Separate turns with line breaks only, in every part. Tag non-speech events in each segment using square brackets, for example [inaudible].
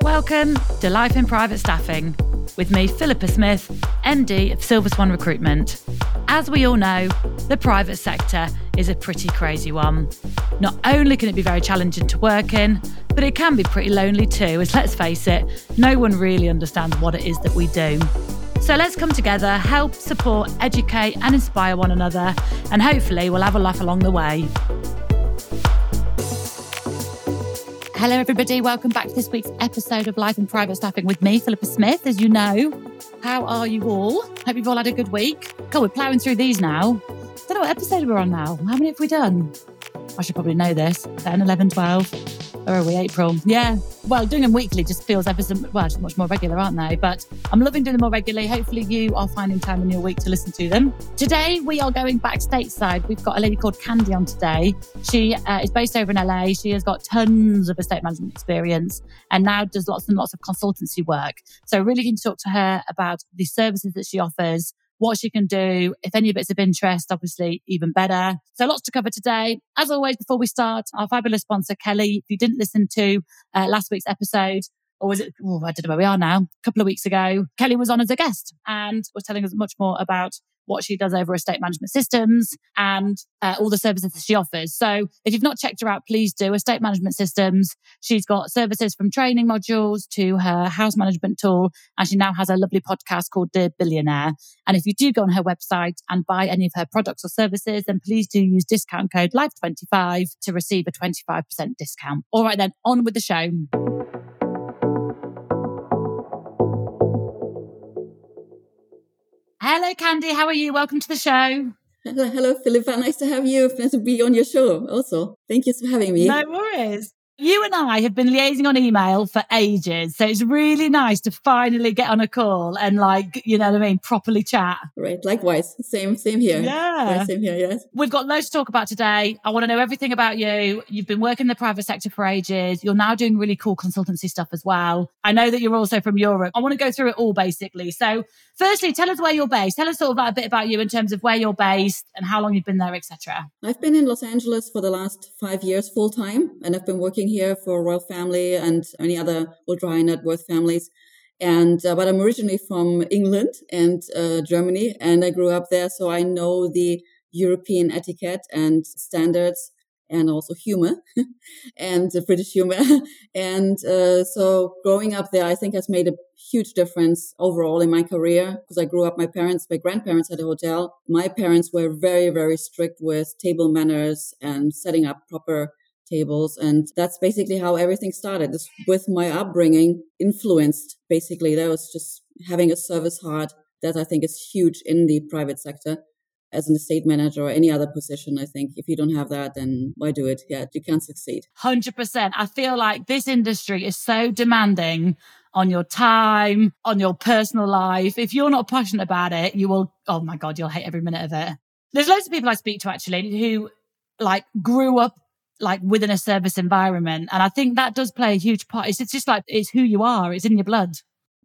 Welcome to Life in Private Staffing with me, Philippa Smith, MD of Silver Swan Recruitment. As we all know, the private sector is a pretty crazy one. Not only can it be very challenging to work in, but it can be pretty lonely too, as let's face it, no one really understands what it is that we do. So let's come together, help, support, educate, and inspire one another, and hopefully we'll have a laugh along the way. Hello, everybody. Welcome back to this week's episode of Life in Private Staffing with me, Philippa Smith. As you know, how are you all? Hope you've all had a good week. God, we're ploughing through these now. I Don't know what episode we're on now. How many have we done? I should probably know this 10, 11, 12. Or are we April? Yeah. Well, doing them weekly just feels ever so well, just much more regular, aren't they? But I'm loving doing them more regularly. Hopefully, you are finding time in your week to listen to them. Today, we are going back stateside. We've got a lady called Kandy on today. She uh, is based over in LA. She has got tons of estate management experience and now does lots and lots of consultancy work. So, really keen to talk to her about the services that she offers what she can do. If any bits of interest, obviously, even better. So lots to cover today. As always, before we start, our fabulous sponsor, Kelly. If you didn't listen to uh, last week's episode, or was it, oh, I don't know where we are now, a couple of weeks ago, Kelly was on as a guest and was telling us much more about what she does over estate management systems and uh, all the services that she offers. So if you've not checked her out, please do. Estate management systems. She's got services from training modules to her house management tool. And she now has a lovely podcast called Dear Billionaire. And if you do go on her website and buy any of her products or services, then please do use discount code LIFE25 to receive a 25% discount. All right, then on with the show. Hello, Kandy. How are you? Welcome to the show.
Hello, hello, Philippa. Nice to have you. Nice to be on your show also. Thank you for having me.
No worries. You and I have been liaising on email for ages. So it's really nice to finally get on a call and like, you know what I mean, properly chat.
Right. Likewise. Same, same here.
Yeah.
yeah same here. Yes.
We've got loads to talk about today. I want to know everything about you. You've been working in the private sector for ages. You're now doing really cool consultancy stuff as well. I know that you're also from Europe. I want to go through it all basically. So firstly, tell us where you're based. Tell us sort of like a bit about you in terms of where you're based and how long you've been there, etc.
I've been in Los Angeles for the last five years full time and I've been working working here for royal family and any other ultra high net worth families. And uh, but I'm originally from England and uh, Germany, and I grew up there, so I know the European etiquette and standards and also humor [laughs] and the British humor. [laughs] and uh, so growing up there, I think has made a huge difference overall in my career because I grew up, my parents, my grandparents had a hotel. My parents were very, very strict with table manners and setting up proper tables. And that's basically how everything started. This, with my upbringing influenced basically that was just having a service heart that I think is huge in the private sector as an estate manager or any other position. I think if you don't have that, then why do it? Yeah, you can't succeed.
100%. I feel like this industry is so demanding on your time, on your personal life. If you're not passionate about it, you will, oh my God, you'll hate every minute of it. There's loads of people I speak to actually who like grew up like within a service environment. And I think that does play a huge part. It's, it's just like, it's who you are. It's in your blood.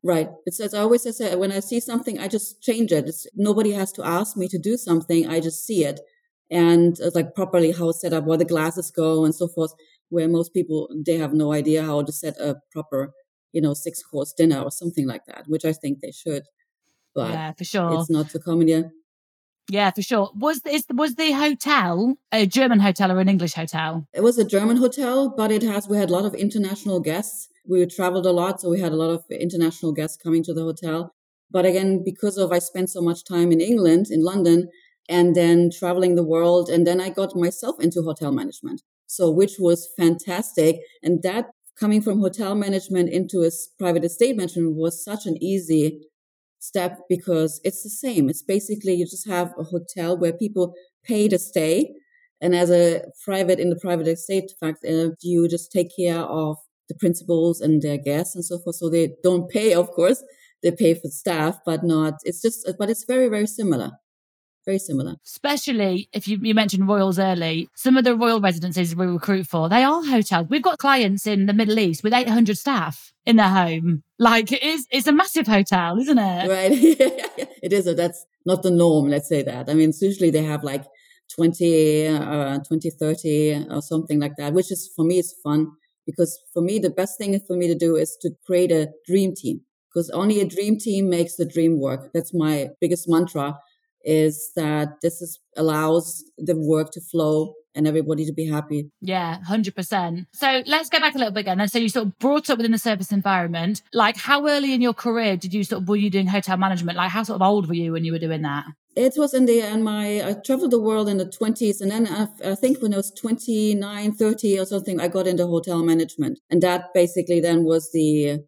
Right. It's as I always say, when I see something, I just change it. It's, nobody has to ask me to do something. I just see it and it's like properly how it's set up, where the glasses go and so forth, where most people, they have no idea how to set a proper, you know, six course dinner or something like that, which I think they should. But
yeah, for sure.
It's not the common. Yeah.
For sure. Was is, was the hotel a German hotel or an English hotel?
It was a German hotel, but it has we had a lot of international guests. We traveled a lot, so we had a lot of international guests coming to the hotel. But again, because of I spent so much time in England, in London, and then traveling the world, and then I got myself into hotel management. So, which was fantastic, and that coming from hotel management into a private estate management was such an easy step because it's the same. It's basically you just have a hotel where people pay to stay. And as a private in the private estate fact, uh, you just take care of the principals and their guests and so forth. So they don't pay, of course, they pay for staff, but not, it's just, but it's very, very similar very similar.
Especially if you, you mentioned royals early, some of the royal residences we recruit for, they are hotels. We've got clients in the Middle East with 800 staff in their home. Like it is, it's a massive hotel, isn't it?
Right. [laughs] it is. That's not the norm. Let's say that. I mean, usually they have like 20, uh, 20, 30 or something like that, which is for me, is fun because for me, the best thing for me to do is to create a dream team because only a dream team makes the dream work. That's my biggest mantra is that this is allows the work to flow and everybody to be happy.
Yeah, 100%. So let's go back a little bit again. And so you sort of brought up within the service environment. Like how early in your career did you sort of, were you doing hotel management? Like how sort of old were you when you were doing that?
It was in the, in my, I traveled the world in the 20s. And then I, I think when I was 29, 30 or something, I got into hotel management. And that basically then was the,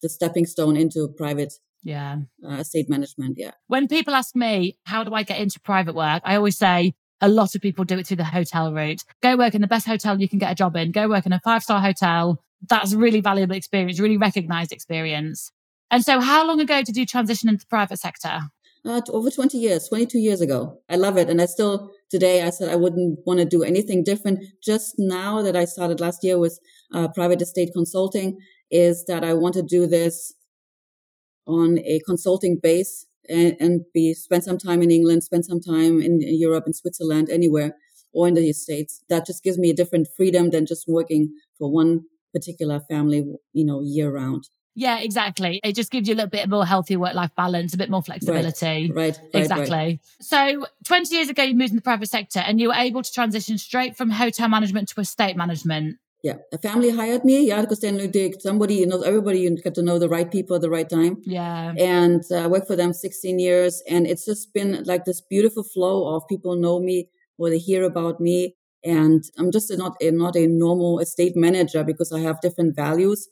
the stepping stone into private
yeah
uh, estate management yeah
when people ask me how do i get into private work i always say a lot of people do it through the hotel route. Go work in the best hotel you can get a job in. Go work in a five star hotel. That's a really valuable experience, really recognized experience. And so, how long ago did you transition into the private sector?
Uh, over 20 years, 22 years ago. I love it. And I still, today, I said I wouldn't want to do anything different. Just now that I started last year with uh, private estate consulting, is that I want to do this on a consulting base and, and be spend some time in England, spend some time in, in Europe, in Switzerland, anywhere, or in the States. That just gives me a different freedom than just working for one particular family, you know, year round.
Yeah, exactly. It just gives you a little bit more healthy work life balance, a bit more flexibility.
Right, right,
exactly.
Right.
So, 20 years ago, you moved in the private sector and you were able to transition straight from hotel management to estate management.
Yeah, a family hired me. Yeah, because then they, somebody, you know, everybody you get to know the right people at the right time.
Yeah,
and uh, I worked for them 16 years, and it's just been like this beautiful flow of people know me or they hear about me, and I'm just not a, not a normal estate manager because I have different values.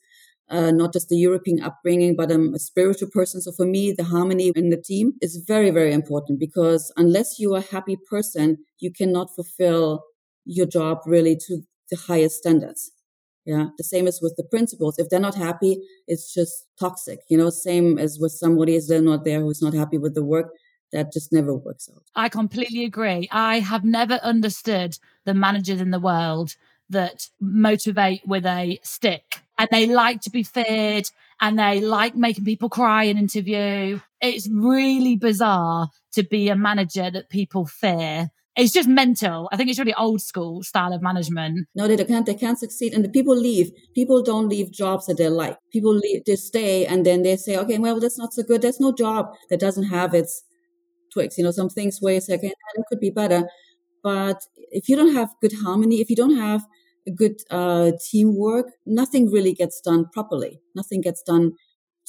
Uh, not just the European upbringing, but I'm a spiritual person. So for me, the harmony in the team is very, very important because unless you are a happy person, you cannot fulfill your job really to the highest standards. Yeah. The same as with the principals. If they're not happy, it's just toxic. You know, same as with somebody is they're not there who's not happy with the work. That just never works out.
I completely agree. I have never understood the managers in the world that motivate with a stick and they like to be feared and they like making people cry in interview. It's really bizarre to be a manager that people fear it's just mental. I think it's really old school style of management.
No, they can't. They can't succeed, and the people leave. People don't leave jobs that they like. People leave, they stay, and then they say, "Okay, well, that's not so good. There's no job that doesn't have its twigs." You know, some things where you say, "Okay, that could be better," but if you don't have good harmony, if you don't have a good uh, teamwork, nothing really gets done properly. Nothing gets done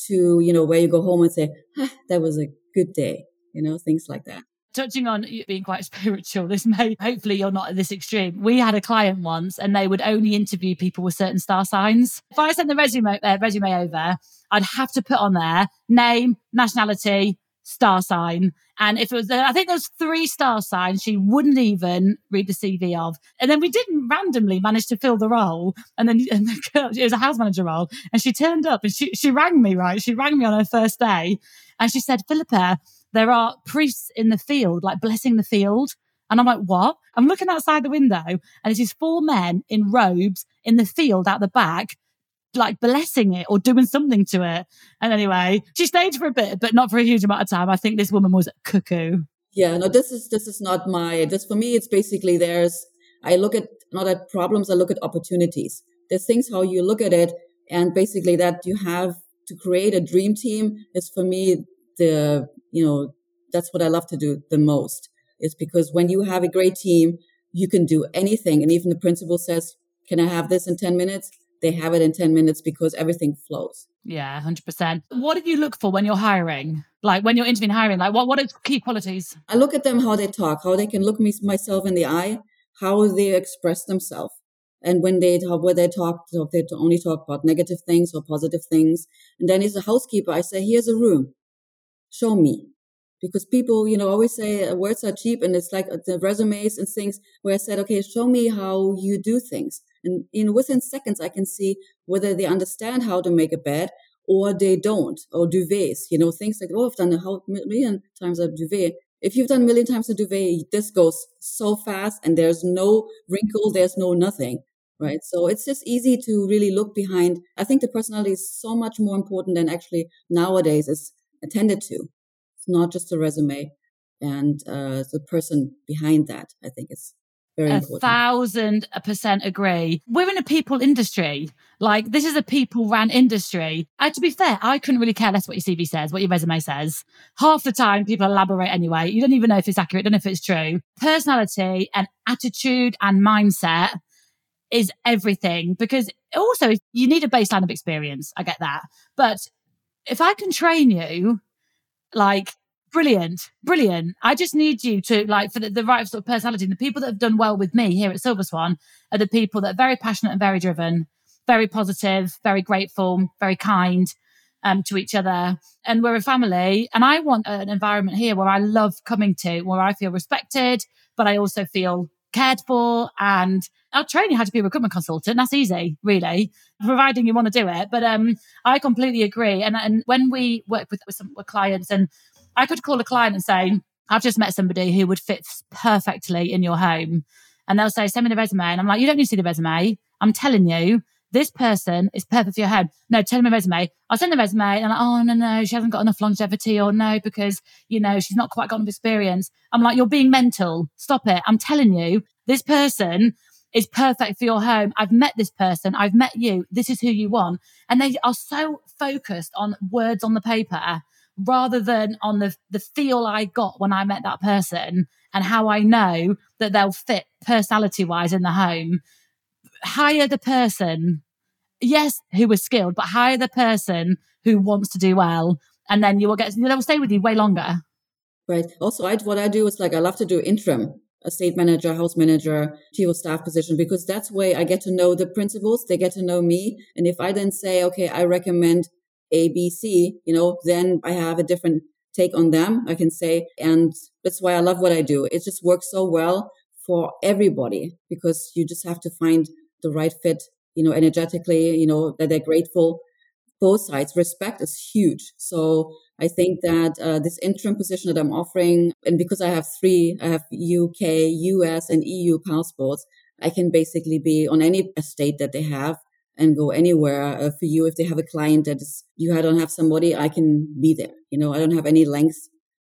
to you know where you go home and say, ah, "That was a good day." You know, things like that
touching on being quite [laughs] spiritual, this may hopefully you're not at this extreme. We had a client once, and they would only interview people with certain star signs. If I sent the resume uh, resume over, I'd have to put on there name, nationality, star sign. And if it was, I think there was three star signs she wouldn't even read the CV of. And then we didn't randomly manage to fill the role. And then [laughs] and the girl, it was a house manager role. And she turned up and she, she rang me, right? She rang me on her first day and she said, Philippa, there are priests in the field, like blessing the field. And I'm like, what? I'm looking outside the window and it's these four men in robes in the field out the back, like blessing it or doing something to it. And anyway, she stayed for a bit, but not for a huge amount of time. I think this woman was cuckoo.
Yeah, no, this is, this is not my, this for me, it's basically there's, I look at, not at problems, I look at opportunities. There's things how you look at it. And basically that you have to create a dream team is for me the you know, that's what I love to do the most is because when you have a great team, you can do anything. And even the principal says, can I have this in 10 minutes? They have it in 10 minutes because everything flows.
Yeah, 100%. What do you look for when you're hiring? Like when you're interviewing hiring, like what, what are key qualities?
I look at them, how they talk, how they can look me, myself in the eye, how they express themselves. And when they talk, where they talk, they only talk about negative things or positive things. And then as a housekeeper, I say, here's a room show me because people, you know, always say uh, words are cheap and it's like uh, the resumes and things where I said, okay, show me how you do things. And, in within seconds, I can see whether they understand how to make a bed or they don't, or duvets, you know, things like, oh, I've done a million times a duvet. If you've done a million times a duvet, this goes so fast and there's no wrinkle, there's no nothing, right? So it's just easy to really look behind. I think the personality is so much more important than actually nowadays is attended to. It's not just a resume. and uh, the person behind that. I think is very
a
important.
thousand percent agree. We're in a people industry. Like this is a people ran industry. And to be fair, I couldn't really care less what your CV says, what your resume says. Half the time people elaborate anyway. You don't even know if it's accurate, don't know if it's true. Personality and attitude and mindset is everything because also you need a baseline of experience. I get that. But if I can train you, like brilliant, brilliant. I just need you to like for the, the, right sort of personality. And the people that have done well with me here at Silver Swan are the people that are very passionate and very driven, very positive, very grateful, very kind um, to each other. And we're a family. And I want an environment here where I love coming to, where I feel respected, but I also feel cared for and I'll train you how to be a recruitment consultant. That's easy, really, providing you want to do it. But um, I completely agree. And, and when we work with, with some with clients and I could call a client and say, I've just met somebody who would fit perfectly in your home. And they'll say, send me the resume. And I'm like, you don't need to see the resume. I'm telling you, this person is perfect for your home. No, tell me a resume. I'll send the resume and like, oh, no, no, she hasn't got enough longevity or no, because, you know, she's not quite got enough experience. I'm like, you're being mental. Stop it. I'm telling you, this person is perfect for your home. I've met this person. I've met you. This is who you want. And they are so focused on words on the paper rather than on the, the feel I got when I met that person and how I know that they'll fit personality wise in the home. Hire the person, yes, who is skilled, but hire the person who wants to do well. And then you will get, they'll stay with you way longer.
Right. Also, I, what I do is like, I love to do interim estate manager, house manager, chief of staff position, because that's where I get to know the principals. They get to know me. And if I then say, okay, I recommend a, B, C, you know, then I have a different take on them. I can say, and that's why I love what I do. It just works so well for everybody because you just have to find the right fit, you know, energetically, you know, that they're grateful. Both sides. Respect is huge. So I think that uh, this interim position that I'm offering, and because I have three, I have UK, US, and EU passports, I can basically be on any estate that they have and go anywhere uh, for you. If they have a client that is, you I don't have somebody, I can be there. You know, I don't have any lengths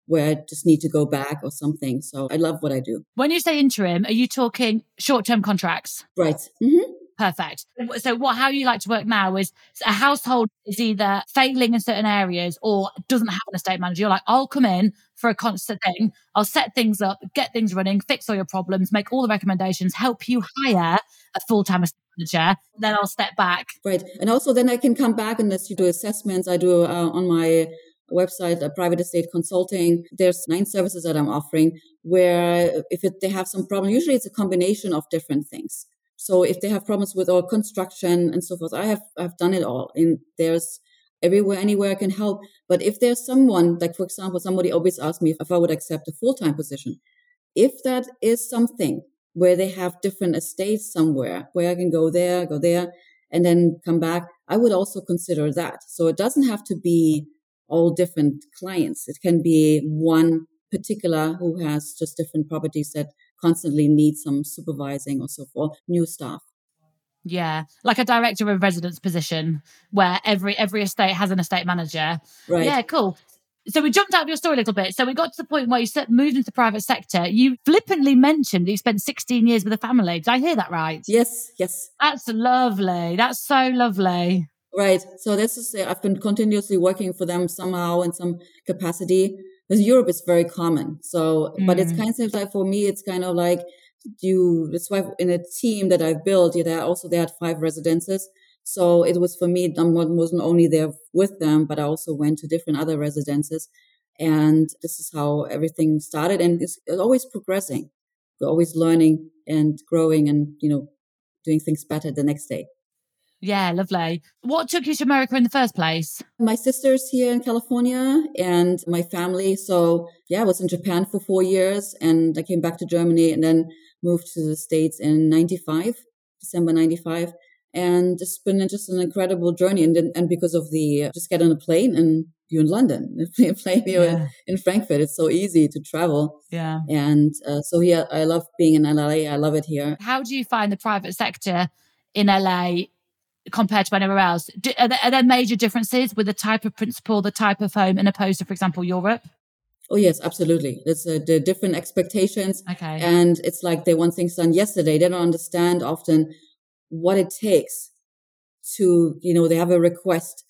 where I just need to go back or something. So I love what I do.
When you say interim, are you talking short term contracts?
Right. Mm-hmm.
Perfect. So what how you like to work now is a household is either failing in certain areas or doesn't have an estate manager. You're like, I'll come in for a constant thing. I'll set things up, get things running, fix all your problems, make all the recommendations, help you hire a full-time estate manager. Then I'll step back.
Right. And also then I can come back and as you do assessments, I do uh, on my website, a private estate consulting. There's nine services that I'm offering where if it, they have some problem, usually it's a combination of different things. So if they have problems with our construction and so forth, I have I've done it all. And there's everywhere, anywhere I can help. But if there's someone, like for example, somebody always asks me if I would accept a full time position. If that is something where they have different estates somewhere where I can go there, go there, and then come back, I would also consider that. So it doesn't have to be all different clients. It can be one particular who has just different properties that constantly need some supervising or so forth, new staff.
Yeah, like a director of residence position where every every estate has an estate manager.
Right.
Yeah, cool. So we jumped out of your story a little bit. So we got to the point where you moved into the private sector. You flippantly mentioned that you spent 16 years with a family. Did I hear that right?
Yes, yes.
That's lovely. That's so lovely.
Right. So this is, I've been continuously working for them somehow in some capacity because Europe is very common. So, mm. but it's mm. kind of like for me, it's kind of like you. That's why in a team that I've built, yeah, they also they had five residences. So it was for me, I wasn't only there with them, but I also went to different other residences. And this is how everything started. And it's, it's always progressing. We're always learning and growing and, you know, doing things better the next day.
Yeah, lovely. What took you to America in the first place?
My sister's here in California and my family. So, yeah, I was in Japan for four years and I came back to Germany and then moved to the States in 95, December 95. And it's been just an incredible journey. And, and because of the, just get on a plane and you're in London, [laughs] plane here yeah. in, in, Frankfurt. It's so easy to travel.
Yeah.
And uh, so, yeah, I love being in LA. I love it here.
How do you find the private sector in LA compared to anywhere else? Do, are, there, are, there, major differences with the type of principal, the type of home, in opposed to, for example, Europe?
Oh yes, absolutely. It's uh, the different expectations.
Okay.
And it's like they want things done yesterday. They don't understand often what it takes to, you know, they have a request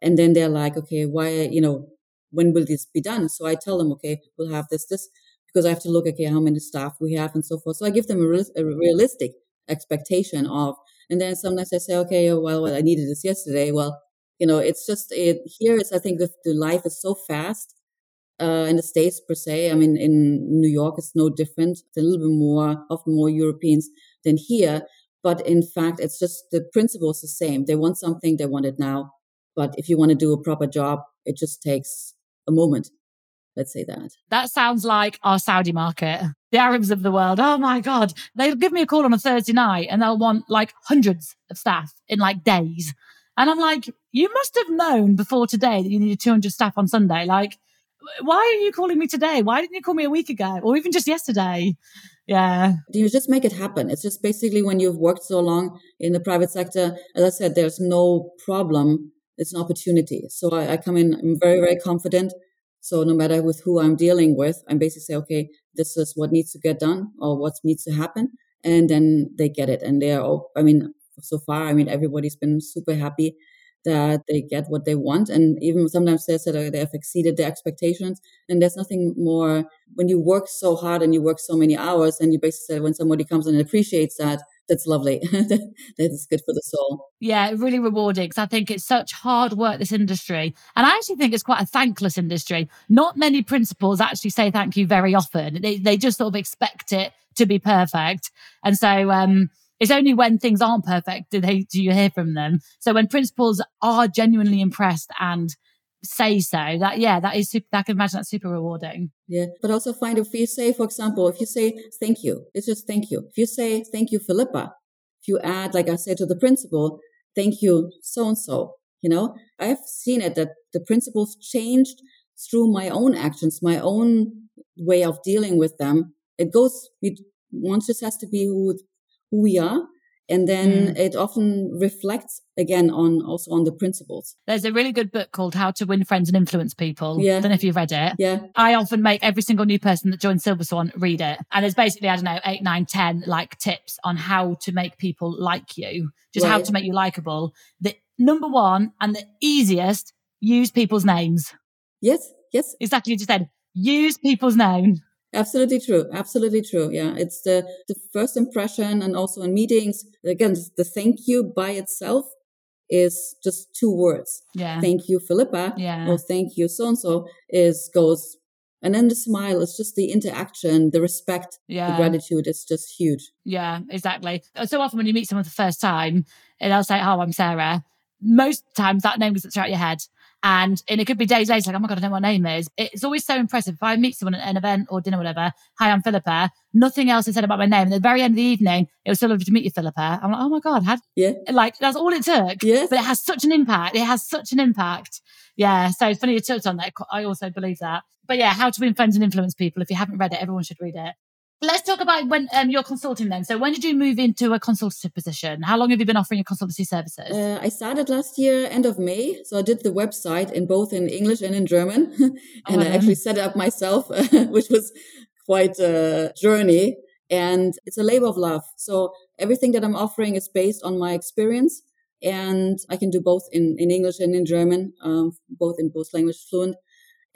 and then they're like, okay, why, you know, when will this be done? So I tell them, okay, we'll have this, this, because I have to look, okay, how many staff we have and so forth. So I give them a, a realistic expectation of, and then sometimes I say, okay, oh, well, I needed this yesterday. Well, you know, it's just it here is I think the, the life is so fast uh, in the states per se. I mean, in New York, it's no different. It's a little bit more, often more Europeans than here. But in fact, it's just the principle is the same. They want something, they want it now. But if you want to do a proper job, it just takes a moment. Let's say that.
That sounds like our Saudi market, the Arabs of the world. Oh my God. They'll give me a call on a Thursday night and they'll want like hundreds of staff in like days. And I'm like, you must have known before today that you needed 200 staff on Sunday. Like, why are you calling me today? Why didn't you call me a week ago or even just yesterday? Yeah.
You just make it happen. It's just basically when you've worked so long in the private sector, as I said, there's no problem. It's an opportunity. So I, I come in, I'm very, very confident. So no matter with who I'm dealing with, I'm basically say, okay, this is what needs to get done or what needs to happen. And then they get it. And they're, all, I mean, so far. I mean, everybody's been super happy that they get what they want. And even sometimes they said they have exceeded their expectations. And there's nothing more when you work so hard and you work so many hours and you basically said when somebody comes and appreciates that, that's lovely. [laughs] that is good for the soul.
Yeah, really rewarding because I think it's such hard work, this industry. And I actually think it's quite a thankless industry. Not many principals actually say thank you very often. They, they just sort of expect it to be perfect. And so, um, it's only when things aren't perfect do they do you hear from them. So when principals are genuinely impressed and say so, that yeah, that is super, I can imagine that's super rewarding.
Yeah, but also find if you say, for example, if you say thank you, it's just thank you. If you say thank you, Philippa, if you add, like I say to the principal, thank you, so and so. You know, I've seen it that the principals changed through my own actions, my own way of dealing with them. It goes, one just has to be who who we are and then mm. it often reflects again on also on the principals.
There's a really good book called how to win friends and influence people. Yeah. I don't know if you've read it.
Yeah.
I often make every single new person that joins silver swan read it. And there's basically i don't know eight nine ten like tips on how to make people like you. Just right. how to make you likable the number one and the easiest use people's names.
Yes yes.
Exactly you just said. Use people's names
Absolutely true. Absolutely true. Yeah. It's the, the first impression and also in meetings, again, the thank you by itself is just two words.
Yeah.
Thank you, Philippa.
Yeah.
Or thank you, so and so is goes, and then the smile is just the interaction, the respect,
yeah.
the gratitude is just huge.
Yeah, exactly. Uh, so often when you meet someone for the first time, and they'll say, Oh, I'm Sarah. Most times that name goes throughout your head. And, and it could be days later, like, oh my God, I don't know what name is. It's always so impressive. If I meet someone at an event or dinner, whatever, hi, I'm Philippa, nothing else is said about my name. And at the very end of the evening, it was so lovely to meet you, Philippa. I'm like, oh my God, had,
yeah.
like, that's all it took.
Yeah.
But it has such an impact. It has such an impact. Yeah. So it's funny you touched on that. I also believe that. But yeah, how to win friends and influence people. If you haven't read it, everyone should read it. Let's talk about when um, you're consulting then. So when did you move into a consultative position? How long have you been offering your consultancy services?
Uh, I started last year, end of May. So I did the website in both in English and in German. [laughs] and oh, I actually set it up myself, [laughs] which was quite a journey. And it's a labor of love. So everything that I'm offering is based on my experience. And I can do both in, in English and in German, um, both in both languages fluent.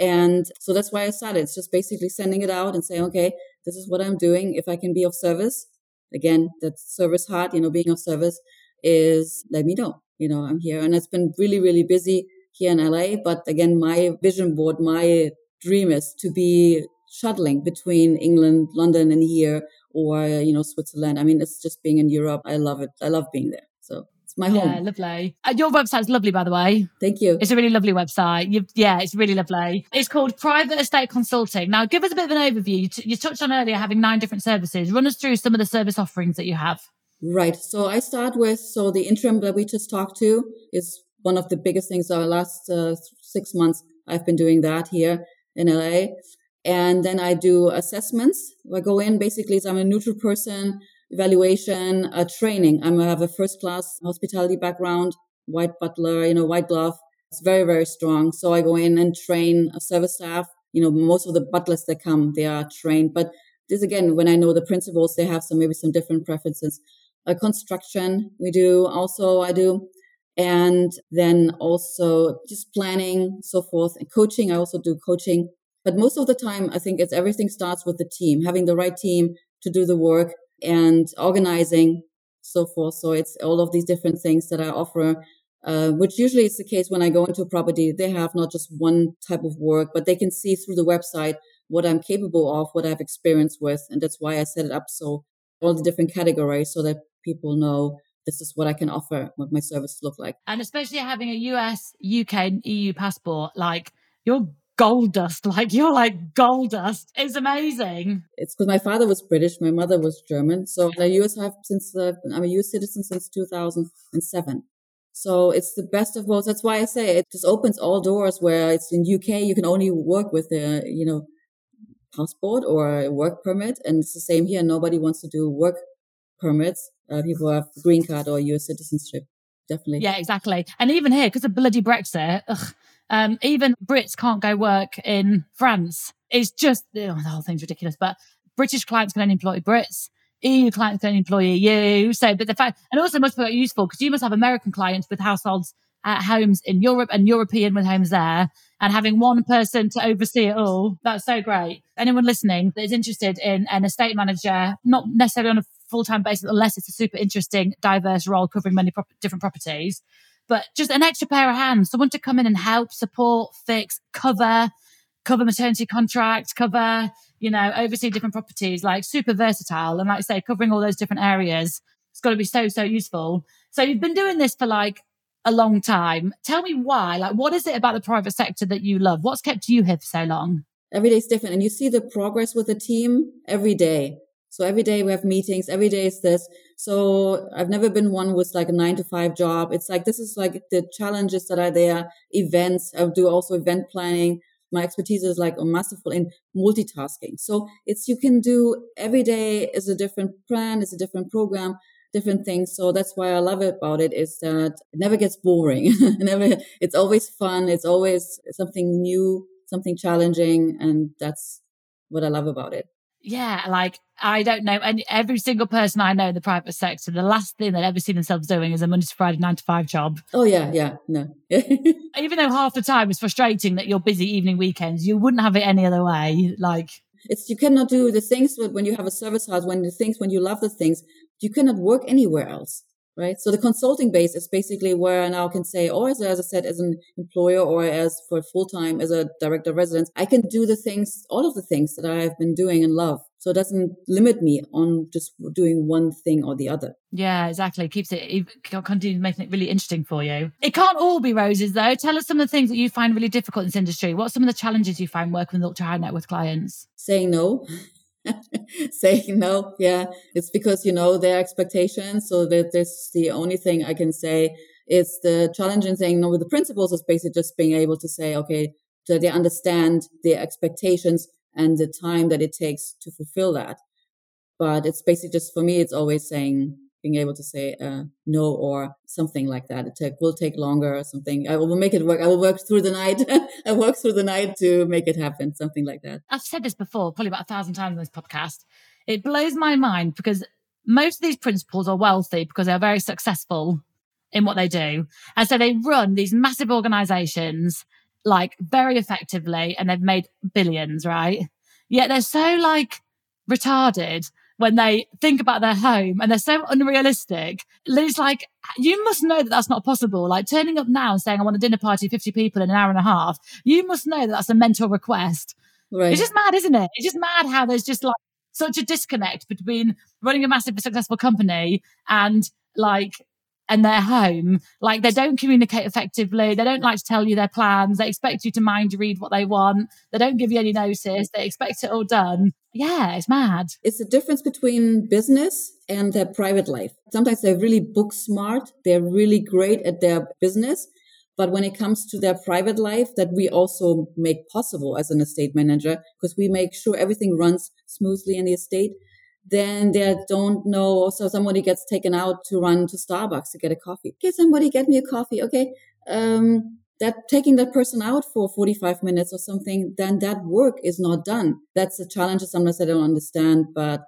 And so that's why I started. It's just basically sending it out and saying, okay, this is what I'm doing. If I can be of service, again, that service heart, you know, being of service is let me know. You know, I'm here. And it's been really, really busy here in LA. But again, my vision board, my dream is to be shuttling between England, London, and here, or, you know, Switzerland. I mean, it's just being in Europe. I love it. I love being there. So it's my home.
Yeah, lovely. Uh, your website's lovely, by the way.
Thank you.
It's a really lovely website. You, yeah, it's really lovely. It's called Private Estate Consulting. Now, give us a bit of an overview. You touched on earlier having nine different services. Run us through some of the service offerings that you have.
Right. So I start with so the interim that we just talked to is one of the biggest things. Our last uh, six months, I've been doing that here in LA. And then I do assessments. I go in basically, so I'm a neutral person evaluation, uh, training. I'm, I have a first class hospitality background, white butler, you know, white glove. It's very, very strong. So I go in and train a service staff you know, most of the butlers that come, they are trained. But this again, when I know the principals, they have some maybe some different preferences. Construction we do also I do, and then also just planning, so forth, and coaching. I also do coaching. But most of the time, I think it's everything starts with the team, having the right team to do the work and organizing, so forth. So it's all of these different things that I offer uh, which usually is the case when I go into a property. They have not just one type of work, but they can see through the website what I'm capable of, what I've experienced with. And that's why I set it up so all the different categories so that people know this is what I can offer, what my services look like.
And especially having a US, UK, and EU passport, like you're gold dust. [laughs] Like you're like gold dust. It's amazing.
It's because my father was British, my mother was German. So the US have since uh, I'm a US citizen since 2007. So it's the best of both. That's why I say it just opens all doors where it's in UK, you can only work with a, you know, passport or a work permit. And it's the same here. Nobody wants to do work permits. Uh, people have green card or US citizenship. Definitely.
Yeah, exactly. And even here, because of bloody Brexit, ugh, um, even Brits can't go work in France. It's just, oh, the whole thing's ridiculous. But British clients can only employ Brits. EU clients can only employ EU. So, but the fact, and also must be useful because you must have American clients with households at homes in Europe and European with homes there and having one person to oversee it all. That's so great. Anyone listening that is interested in an estate manager, not necessarily on a full time basis, unless it's a super interesting, diverse role covering many pro- different properties, but just an extra pair of hands, someone to come in and help, support, fix, cover, cover maternity contract, cover you know, oversee different properties, like super versatile. And like I say, covering all those different areas, it's got to be so, so useful. So you've been doing this for like a long time. Tell me why. Like, what is it about the private sector that you love? What's kept you here for so long?
Every day is different. And you see the progress with the team every day. So every day we have meetings. Every day is this. So I've never been one with like a nine to five job. It's like, this is like the challenges that are there, events. I do also event planning my expertise is like a masterful in multitasking. So it's, you can do every day is a different plan, is a different program, different things. So that's why I love it about it is that it never gets boring. [laughs] never, it's always fun. It's always something new, something challenging. And that's what I love about it.
Yeah, like I don't know, and every single person I know in the private sector, the last thing they ever see themselves doing is a Monday to Friday nine to five job.
Oh yeah, yeah, no. [laughs]
Even though half the time it's frustrating that you're busy evening weekends, you wouldn't have it any other way. Like
it's you cannot do the things when you have a service house, when the things when you love the things, you cannot work anywhere else right? So the consulting base is basically where I now can say, or as, as I said, as an employer or as for full time as a director of residence, I can do the things, all of the things that I've been doing and love. So it doesn't limit me on just doing one thing or the other.
Yeah, exactly. Keeps it, it continues making it really interesting for you. It can't all be roses though. Tell us some of the things that you find really difficult in this industry. What some of the challenges you find working with ultra high net worth clients?
Saying no. [laughs] saying no yeah. It's because you know their expectations so that this the only thing i can say. Is the challenging thing no with the principals is basically just being able to say okay so they understand their expectations and the time that it takes to fulfill that. But it's basically just for me it's always saying being able to say uh, no or something like that. It take, will take longer or something. I will make it work. I will work through the night. [laughs] I work through the night to make it happen, something like that.
I've said this before, probably about a thousand times on this podcast. It blows my mind because most of these principals are wealthy because they're very successful in what they do. And so they run these massive organizations like very effectively and they've made billions, right? Yet they're so like retarded when they think about their home and they're so unrealistic. It's like, you must know that that's not possible. Like turning up now and saying, I want a dinner party, 50 people in an hour and a half. You must know that that's a mental request. Right. It's just mad, isn't it? It's just mad how there's just like such a disconnect between running a massive successful company and like and their home. Like they don't communicate effectively. They don't like to tell you their plans. They expect you to mind read what they want. They don't give you any notice. They expect it all done. Yeah, it's mad.
It's the difference between business and their private life. Sometimes they're really book smart. They're really great at their business. But when it comes to their private life, that we also make possible as an estate manager, because we make sure everything runs smoothly in the estate then they don't know. So somebody gets taken out to run to Starbucks to get a coffee. Okay, somebody get me a coffee. Okay. Um, that taking that person out for 45 minutes or something, then that work is not done. That's a challenge sometimes I don't understand, but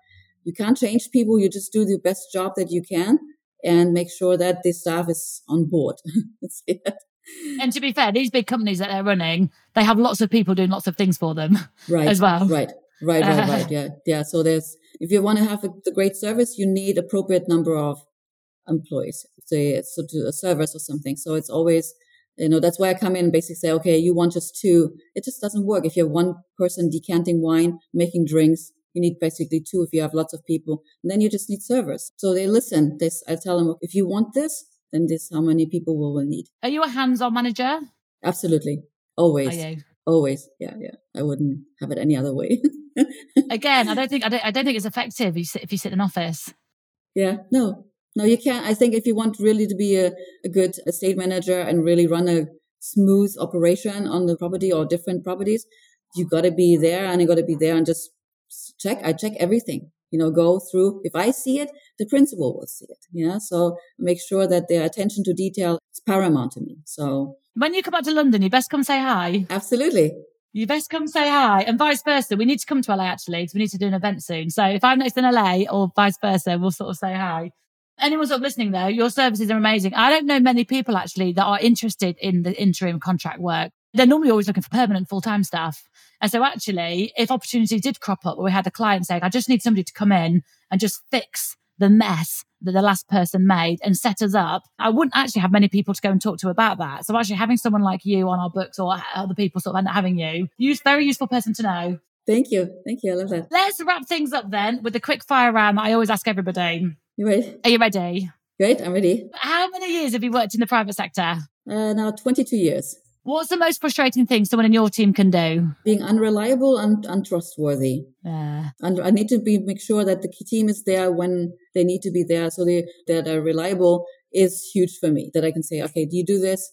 you can't change people. You just do the best job that you can and make sure that the staff is on board. [laughs]
and to be fair, these big companies that they're running, they have lots of people doing lots of things for them
right, [laughs]
as well.
Right, right, right, right. [laughs] Yeah, yeah. So there's, if you want to have a, the great service, you need appropriate number of employees, say so to a service or something. So it's always you know, that's why I come in and basically say, okay, you want just two. It just doesn't work. If you have one person decanting wine, making drinks, you need basically two if you have lots of people. And then you just need servers. So they listen. This, I tell them, if you want this, then this how many people will will need.
Are you a hands-on manager?
Absolutely. Always. Always. Yeah, yeah. I wouldn't have it any other way. [laughs]
Again, I don't think I don't, I don't think it's effective if you sit, if you sit in office.
Yeah, no, no, you can't. I think if you want really to be a, a good estate manager and really run a smooth operation on the property or different properties, you got to be there and you got to be there and just check. I check everything, you know, go through. If I see it, the principal will see it. Yeah. So make sure that their attention to detail is paramount to me. So
when you come back to London, you best come say hi.
Absolutely.
You best come say hi and vice versa. We need to come to LA actually because we need to do an event soon. So if I'm next in LA or vice versa, we'll sort of say hi anyone sort of listening though, your services are amazing. I don't know many people actually that are interested in the interim contract work. They're normally always looking for permanent full time staff. And so actually, if opportunities did crop up where we had a client saying, I just need somebody to come in and just fix the mess that the last person made and set us up, I wouldn't actually have many people to go and talk to about that. So actually having someone like you on our books or other people sort of having you, use very useful person to know.
Thank you. Thank you. I love that.
Let's wrap things up then with a quick fire round that I always ask everybody.
You ready?
Are you ready?
Great, I'm ready.
How many years have you worked in the private sector?
Uh, now 22 years.
What's the most frustrating thing someone in your team can do?
Being unreliable and untrustworthy.
Yeah.
And I need to be make sure that the team is there when they need to be there, so they that are reliable is huge for me. That I can say, okay, do you do this?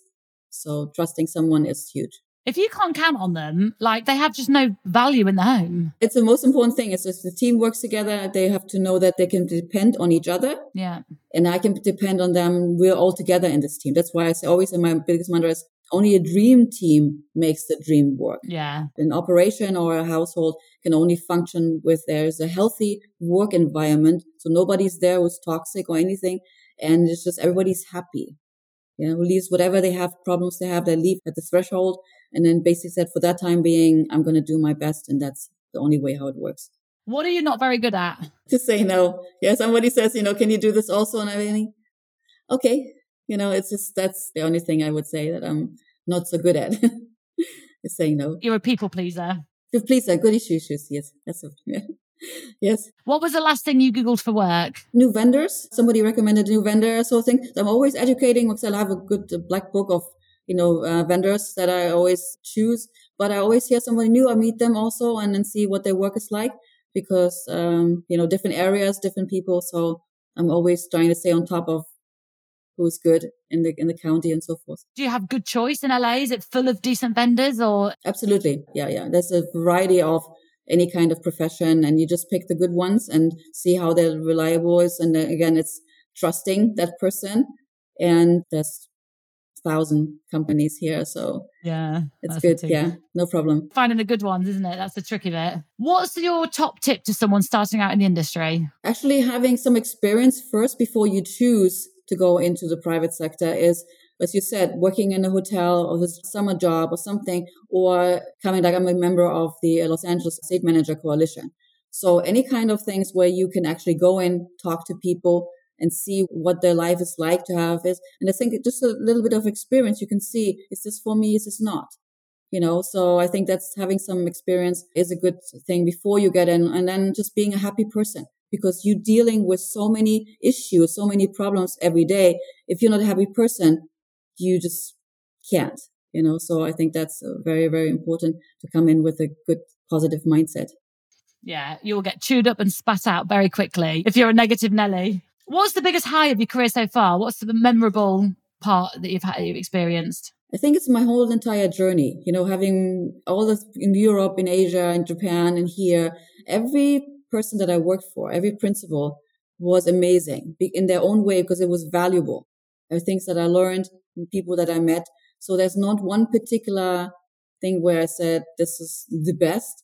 So trusting someone is huge
if you can't count on them, like they have just no value in the home.
It's the most important thing. Is if the team works together, they have to know that they can depend on each other.
Yeah.
And I can depend on them. We're all together in this team. That's why I say always in my biggest mantra is only a dream team makes the dream work.
Yeah.
An operation or a household can only function with there's a healthy work environment. So nobody's there who's toxic or anything. And it's just everybody's happy. You know, leaves whatever they have, problems they have, they leave at the threshold and then basically said, for that time being, I'm going to do my best. And that's the only way how it works.
What are you not very good at? [laughs]
To say no. Yeah. Somebody says, you know, can you do this also and I'm everything? Okay. You know, it's just, that's the only thing I would say that I'm not so good at [laughs] is saying no.
You're a people pleaser.
People pleaser. Good issues. Yes. That's [laughs] yeah. yes.
What was the last thing you Googled for work?
New vendors. Somebody recommended a new vendor sort of thing. I'm always educating because I have a good black book of you know, uh, vendors that I always choose, but I always hear somebody new. I meet them also and then see what their work is like because, um, you know, different areas, different people. So I'm always trying to stay on top of who's good in the in the county and so forth.
Do you have good choice in LA? Is it full of decent vendors or?
Absolutely, yeah, yeah. There's a variety of any kind of profession, and you just pick the good ones and see how they're reliable is. And uh, again, it's trusting that person, and there's thousand companies here. So
yeah,
it's good. Yeah, no problem.
Finding the good ones, isn't it? That's the tricky bit. What's your top tip to someone starting out in the industry?
Actually, having some experience first before you choose to go into the private sector is as you said, working in a hotel or a summer job or something, or coming like I'm a member of the uh, Los Angeles Estate Manager Coalition. So any kind of things where you can actually go in, talk to people, and see what their life is like to have is. And I think just a little bit of experience, you can see, is this for me? Is this not? You know, so I think that's having some experience is a good thing before you get in and then just being a happy person because you're dealing with so many issues, so many problems every day. If you're not a happy person, you just can't, you know, so I think that's uh, very, very important to come in with a good positive mindset.
Yeah, you'll get chewed up and spat out very quickly if you're a negative Nelly. What's the biggest high of your career so far? What's the memorable part that you've had you've experienced?
I think it's my whole entire journey. You know, having all this in Europe, in Asia, in Japan, and here, every person that I worked for, every principal was amazing in their own way because it was valuable. There are things that I learned, and people that I met. So there's not one particular thing where I said this is the best,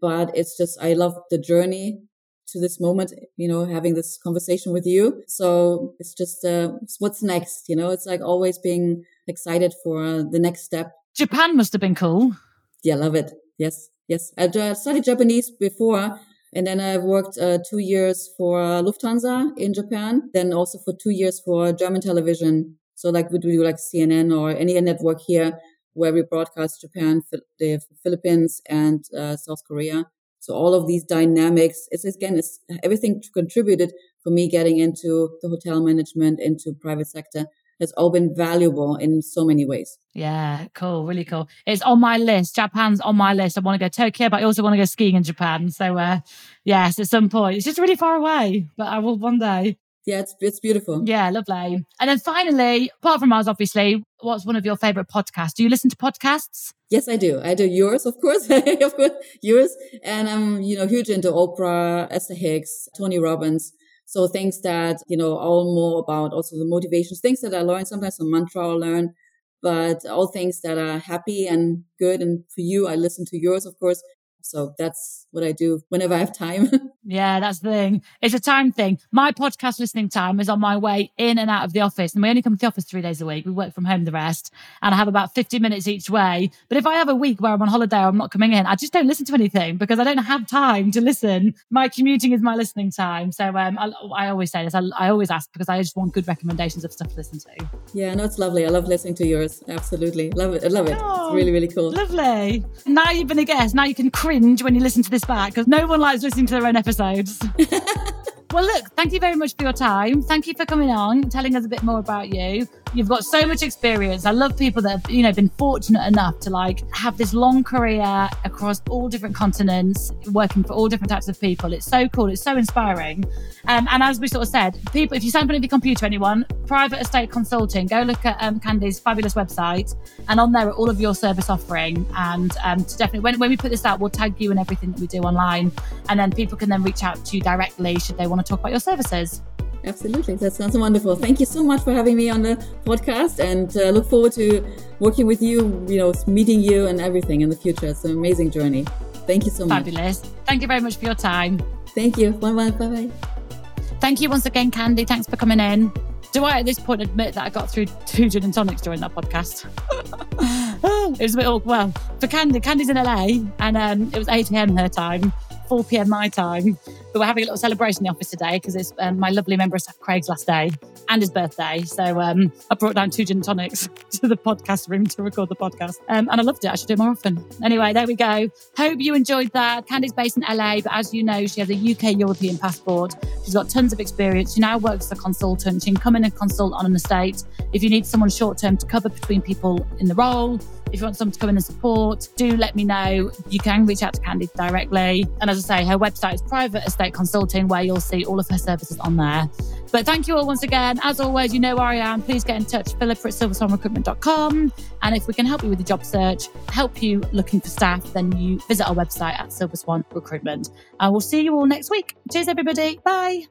but it's just I love the journey to this moment, you know, having this conversation with you. So it's just uh, what's next, you know. It's like always being excited for uh, the next step.
Japan must have been cool.
Yeah, love it. Yes, yes. I studied Japanese before, and then I worked uh, two years for Lufthansa in Japan, then also for two years for German television. So like we do like CNN or any network here where we broadcast Japan, the Philippines, and uh, South Korea. So all of these dynamics, it's again, it's everything contributed for me getting into the hotel management, into private sector has all been valuable in so many ways.
Yeah, cool, really cool. It's on my list. Japan's on my list. I want to go Tokyo, but I also want to go skiing in Japan. So, uh, yes, at some point, it's just really far away, but I will one day.
Yeah, it's it's beautiful.
Yeah, lovely. And then finally, apart from ours, obviously, what's one of your favorite podcasts? Do you listen to podcasts?
Yes, I do. I do yours, of course, [laughs] of course, yours. And I'm, you know, huge into Oprah, Esther Hicks, Tony Robbins. So things that, you know, all more about also the motivations, things that I learn, sometimes a mantra I learn, but all things that are happy and good. And for you, I listen to yours, of course. So that's what I do whenever I have time. [laughs]
yeah, that's the thing. It's a time thing. My podcast listening time is on my way in and out of the office. And we only come to the office three days a week. We work from home the rest. And I have about 50 minutes each way. But if I have a week where I'm on holiday or I'm not coming in, I just don't listen to anything because I don't have time to listen. My commuting is my listening time. So um, I, I, always say this. I, I, always ask because I just want good recommendations of stuff to listen to.
Yeah, no, it's lovely. I love listening to yours. Absolutely. Love it. I love it. Oh, it's really, really cool.
Lovely. Now you've been a guest. Now you can cringe when you listen to this back because no one likes listening to their own episodes. [laughs] well, look, thank you very much for your time. Thank you for coming on, telling us a bit more about you. You've got so much experience. I love people that have, you know, been fortunate enough to like have this long career across all different continents, working for all different types of people. It's so cool. It's so inspiring. Um, and as we sort of said, people, if you sign up on your computer, anyone, private estate consulting, go look at um, Kandy's fabulous website, and on there are all of your service offering. And um, to definitely, when, when we put this out, we'll tag you and everything that we do online, and then people can then reach out to you directly should they want to talk about your services.
Absolutely. That sounds wonderful. Thank you so much for having me on the podcast and uh, look forward to working with you, you know, meeting you and everything in the future. It's an amazing journey. Thank you so
much. Fabulous. Thank you very much for your time.
Thank you. Bye bye. Bye bye.
Thank you once again, Kandy. Thanks for coming in. Do I at this point admit that I got through two gin and tonics during that podcast? [laughs] it was a bit awkward. Well, for Kandy, Kandy's in LA and um, it was 8 a.m. her time. 4 p.m. my time. But we're having a little celebration in the office today because it's um, my lovely member of Craig's last day and his birthday. So um, I brought down two gin tonics [laughs] to the podcast room to record the podcast. Um, and I loved it. I should do it more often. Anyway, there we go. Hope you enjoyed that. Kandy's based in LA, but as you know, she has a UK European passport. She's got tons of experience. She now works as a consultant. She can come in and consult on an estate. If you need someone short term to cover between people in the role, if you want someone to come in and support, do let me know. You can reach out to Kandy directly. And as I say, her website is Private Estate Consulting, where you'll see all of her services on there. But thank you all once again. As always, you know where I am. Please get in touch, philippa at silverswanrecruitment.com. And if we can help you with the job search, help you looking for staff, then you visit our website at Silver Swan Recruitment. And we'll see you all next week. Cheers, everybody. Bye.